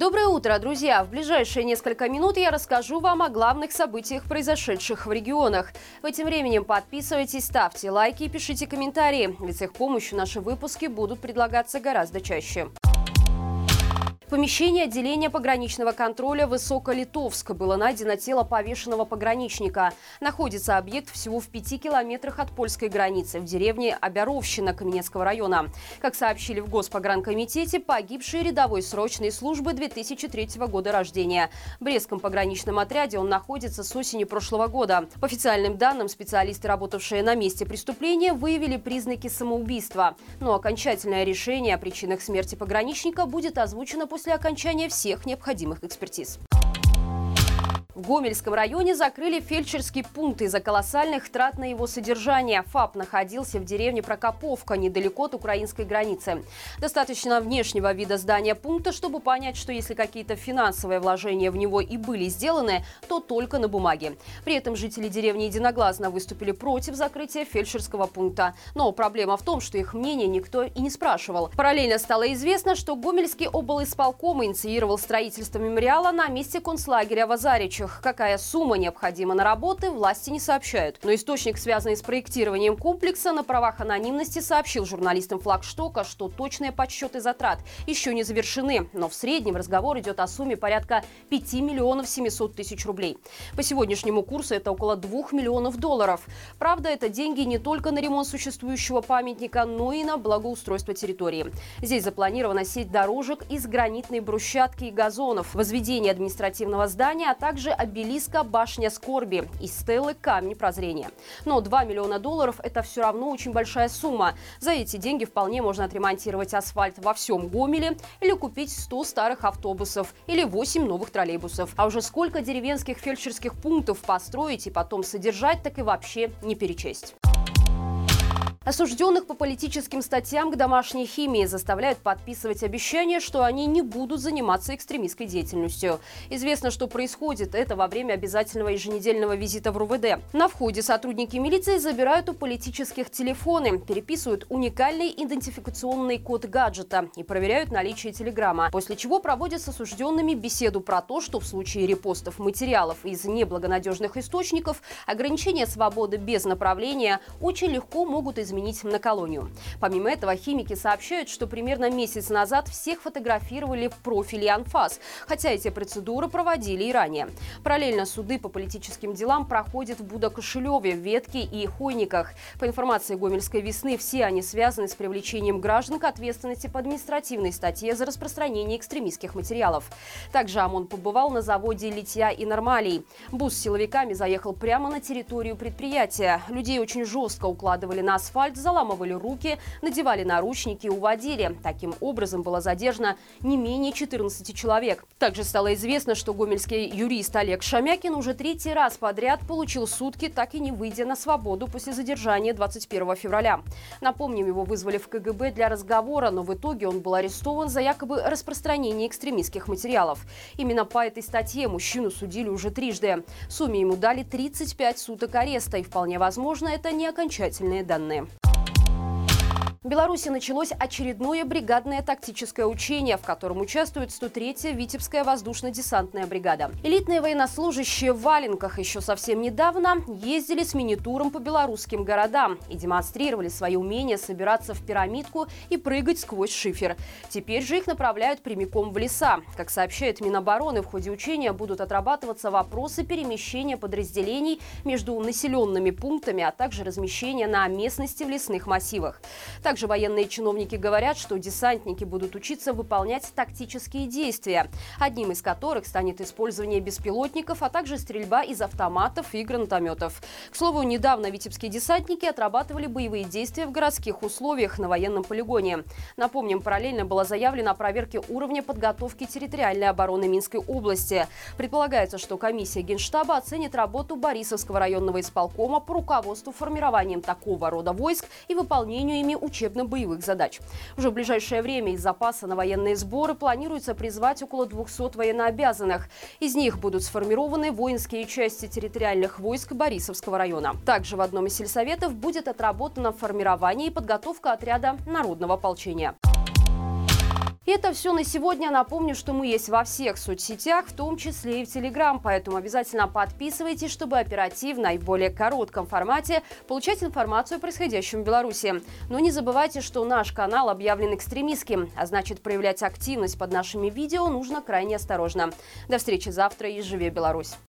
Доброе утро, друзья! В ближайшие несколько минут я расскажу вам о главных событиях, произошедших в регионах. В этим временем подписывайтесь, ставьте лайки и пишите комментарии, ведь с их помощью наши выпуски будут предлагаться гораздо чаще. Помещении отделения пограничного контроля Высоколитовска было найдено тело повешенного пограничника. Находится объект всего в пяти километрах от польской границы в деревне Обяровщина Каменецкого района. Как сообщили в Госпогранкомитете, погибший рядовой срочной службы 2003 года рождения. В Брестском пограничном отряде он находится с осени прошлого года. По официальным данным, специалисты, работавшие на месте преступления, выявили признаки самоубийства. Но окончательное решение о причинах смерти пограничника будет озвучено после после окончания всех необходимых экспертиз. В Гомельском районе закрыли фельдшерский пункт из-за колоссальных трат на его содержание. ФАП находился в деревне Прокоповка, недалеко от украинской границы. Достаточно внешнего вида здания пункта, чтобы понять, что если какие-то финансовые вложения в него и были сделаны, то только на бумаге. При этом жители деревни единогласно выступили против закрытия фельдшерского пункта. Но проблема в том, что их мнение никто и не спрашивал. Параллельно стало известно, что Гомельский облисполком инициировал строительство мемориала на месте концлагеря в Азариче рабочих. Какая сумма необходима на работы, власти не сообщают. Но источник, связанный с проектированием комплекса, на правах анонимности сообщил журналистам флагштока, что точные подсчеты затрат еще не завершены. Но в среднем разговор идет о сумме порядка 5 миллионов 700 тысяч рублей. По сегодняшнему курсу это около 2 миллионов долларов. Правда, это деньги не только на ремонт существующего памятника, но и на благоустройство территории. Здесь запланирована сеть дорожек из гранитной брусчатки и газонов, возведение административного здания, а также также обелиска «Башня скорби» и стелы «Камни прозрения». Но 2 миллиона долларов – это все равно очень большая сумма. За эти деньги вполне можно отремонтировать асфальт во всем Гомеле или купить 100 старых автобусов или 8 новых троллейбусов. А уже сколько деревенских фельдшерских пунктов построить и потом содержать, так и вообще не перечесть. Осужденных по политическим статьям к домашней химии заставляют подписывать обещание, что они не будут заниматься экстремистской деятельностью. Известно, что происходит это во время обязательного еженедельного визита в РУВД. На входе сотрудники милиции забирают у политических телефоны, переписывают уникальный идентификационный код гаджета и проверяют наличие телеграмма, после чего проводят с осужденными беседу про то, что в случае репостов материалов из неблагонадежных источников ограничения свободы без направления очень легко могут изменить изменить на колонию. Помимо этого, химики сообщают, что примерно месяц назад всех фотографировали в профиле анфас, хотя эти процедуры проводили и ранее. Параллельно суды по политическим делам проходят в Будокошелеве, Ветке и Хойниках. По информации Гомельской весны, все они связаны с привлечением граждан к ответственности по административной статье за распространение экстремистских материалов. Также ОМОН побывал на заводе литья и нормалей. Бус с силовиками заехал прямо на территорию предприятия. Людей очень жестко укладывали на асфальт асфальт, заламывали руки, надевали наручники и уводили. Таким образом было задержано не менее 14 человек. Также стало известно, что гомельский юрист Олег Шамякин уже третий раз подряд получил сутки, так и не выйдя на свободу после задержания 21 февраля. Напомним, его вызвали в КГБ для разговора, но в итоге он был арестован за якобы распространение экстремистских материалов. Именно по этой статье мужчину судили уже трижды. В сумме ему дали 35 суток ареста, и вполне возможно, это не окончательные данные. В Беларуси началось очередное бригадное тактическое учение, в котором участвует 103-я Витебская воздушно-десантная бригада. Элитные военнослужащие в валенках еще совсем недавно ездили с мини-туром по белорусским городам и демонстрировали свои умения собираться в пирамидку и прыгать сквозь шифер. Теперь же их направляют прямиком в леса. Как сообщает Минобороны, в ходе учения будут отрабатываться вопросы перемещения подразделений между населенными пунктами, а также размещения на местности в лесных массивах. Также военные чиновники говорят, что десантники будут учиться выполнять тактические действия, одним из которых станет использование беспилотников, а также стрельба из автоматов и гранатометов. К слову, недавно витебские десантники отрабатывали боевые действия в городских условиях на военном полигоне. Напомним, параллельно было заявлено о проверке уровня подготовки территориальной обороны Минской области. Предполагается, что комиссия Генштаба оценит работу Борисовского районного исполкома по руководству формированием такого рода войск и выполнению ими учебных учебно-боевых задач. Уже в ближайшее время из запаса на военные сборы планируется призвать около 200 военнообязанных. Из них будут сформированы воинские части территориальных войск Борисовского района. Также в одном из сельсоветов будет отработано формирование и подготовка отряда народного ополчения. Это все на сегодня. Напомню, что мы есть во всех соцсетях, в том числе и в Телеграм. Поэтому обязательно подписывайтесь, чтобы оперативно и в более коротком формате получать информацию о происходящем в Беларуси. Но не забывайте, что наш канал объявлен экстремистским, а значит проявлять активность под нашими видео нужно крайне осторожно. До встречи завтра и живи Беларусь!